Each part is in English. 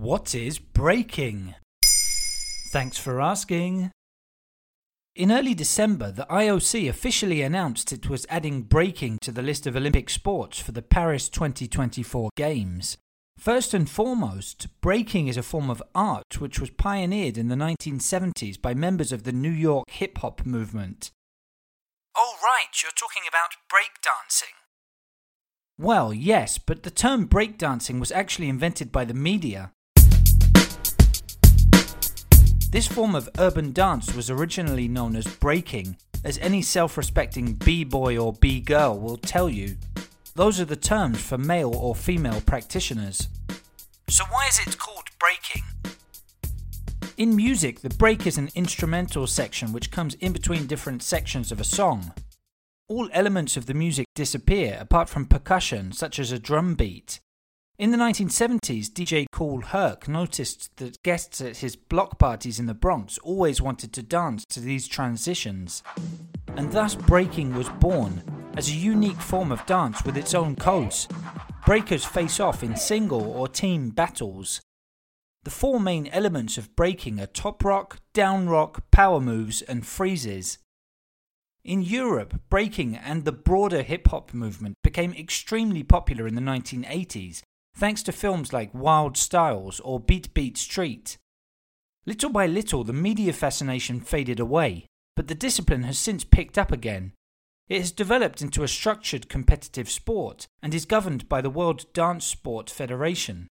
What is breaking? Thanks for asking. In early December, the IOC officially announced it was adding breaking to the list of Olympic sports for the Paris 2024 Games. First and foremost, breaking is a form of art which was pioneered in the 1970s by members of the New York hip hop movement. Oh, right, you're talking about breakdancing. Well, yes, but the term breakdancing was actually invented by the media. This form of urban dance was originally known as breaking, as any self respecting B boy or B girl will tell you. Those are the terms for male or female practitioners. So, why is it called breaking? In music, the break is an instrumental section which comes in between different sections of a song. All elements of the music disappear apart from percussion, such as a drum beat. In the 1970s, DJ Kool Herc noticed that guests at his block parties in the Bronx always wanted to dance to these transitions. And thus, breaking was born as a unique form of dance with its own codes. Breakers face off in single or team battles. The four main elements of breaking are top rock, down rock, power moves, and freezes. In Europe, breaking and the broader hip hop movement became extremely popular in the 1980s thanks to films like Wild Styles or Beat Beat Street. Little by little, the media fascination faded away, but the discipline has since picked up again. It has developed into a structured competitive sport and is governed by the World Dance Sport Federation.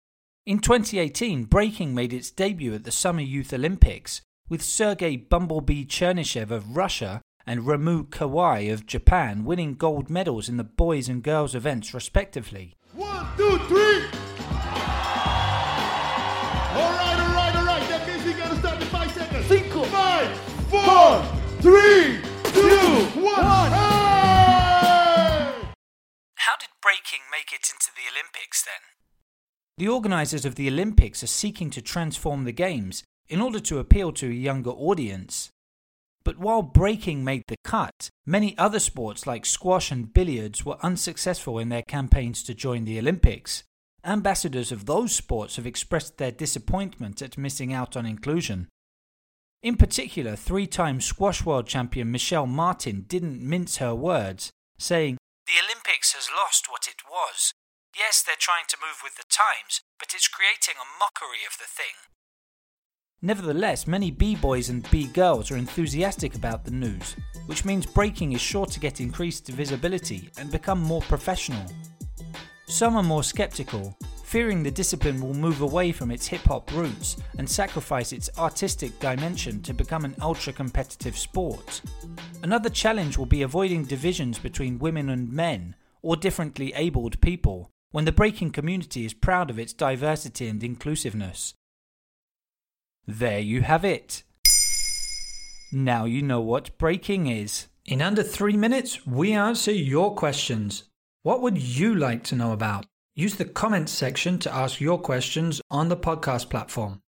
In 2018, breaking made its debut at the Summer Youth Olympics, with Sergei Bumblebee Chernyshev of Russia and Ramu Kawai of Japan winning gold medals in the boys and girls events respectively. One, two, three. Three, two, one. Hey! How did breaking make it into the Olympics then? The organisers of the Olympics are seeking to transform the Games in order to appeal to a younger audience. But while breaking made the cut, many other sports like squash and billiards were unsuccessful in their campaigns to join the Olympics. Ambassadors of those sports have expressed their disappointment at missing out on inclusion. In particular, three time squash world champion Michelle Martin didn't mince her words, saying, The Olympics has lost what it was. Yes, they're trying to move with the times, but it's creating a mockery of the thing. Nevertheless, many B-boys and B-girls are enthusiastic about the news, which means breaking is sure to get increased visibility and become more professional. Some are more skeptical, fearing the discipline will move away from its hip hop roots and sacrifice its artistic dimension to become an ultra competitive sport. Another challenge will be avoiding divisions between women and men or differently abled people when the breaking community is proud of its diversity and inclusiveness. There you have it. Now you know what breaking is. In under three minutes, we answer your questions. What would you like to know about? Use the comments section to ask your questions on the podcast platform.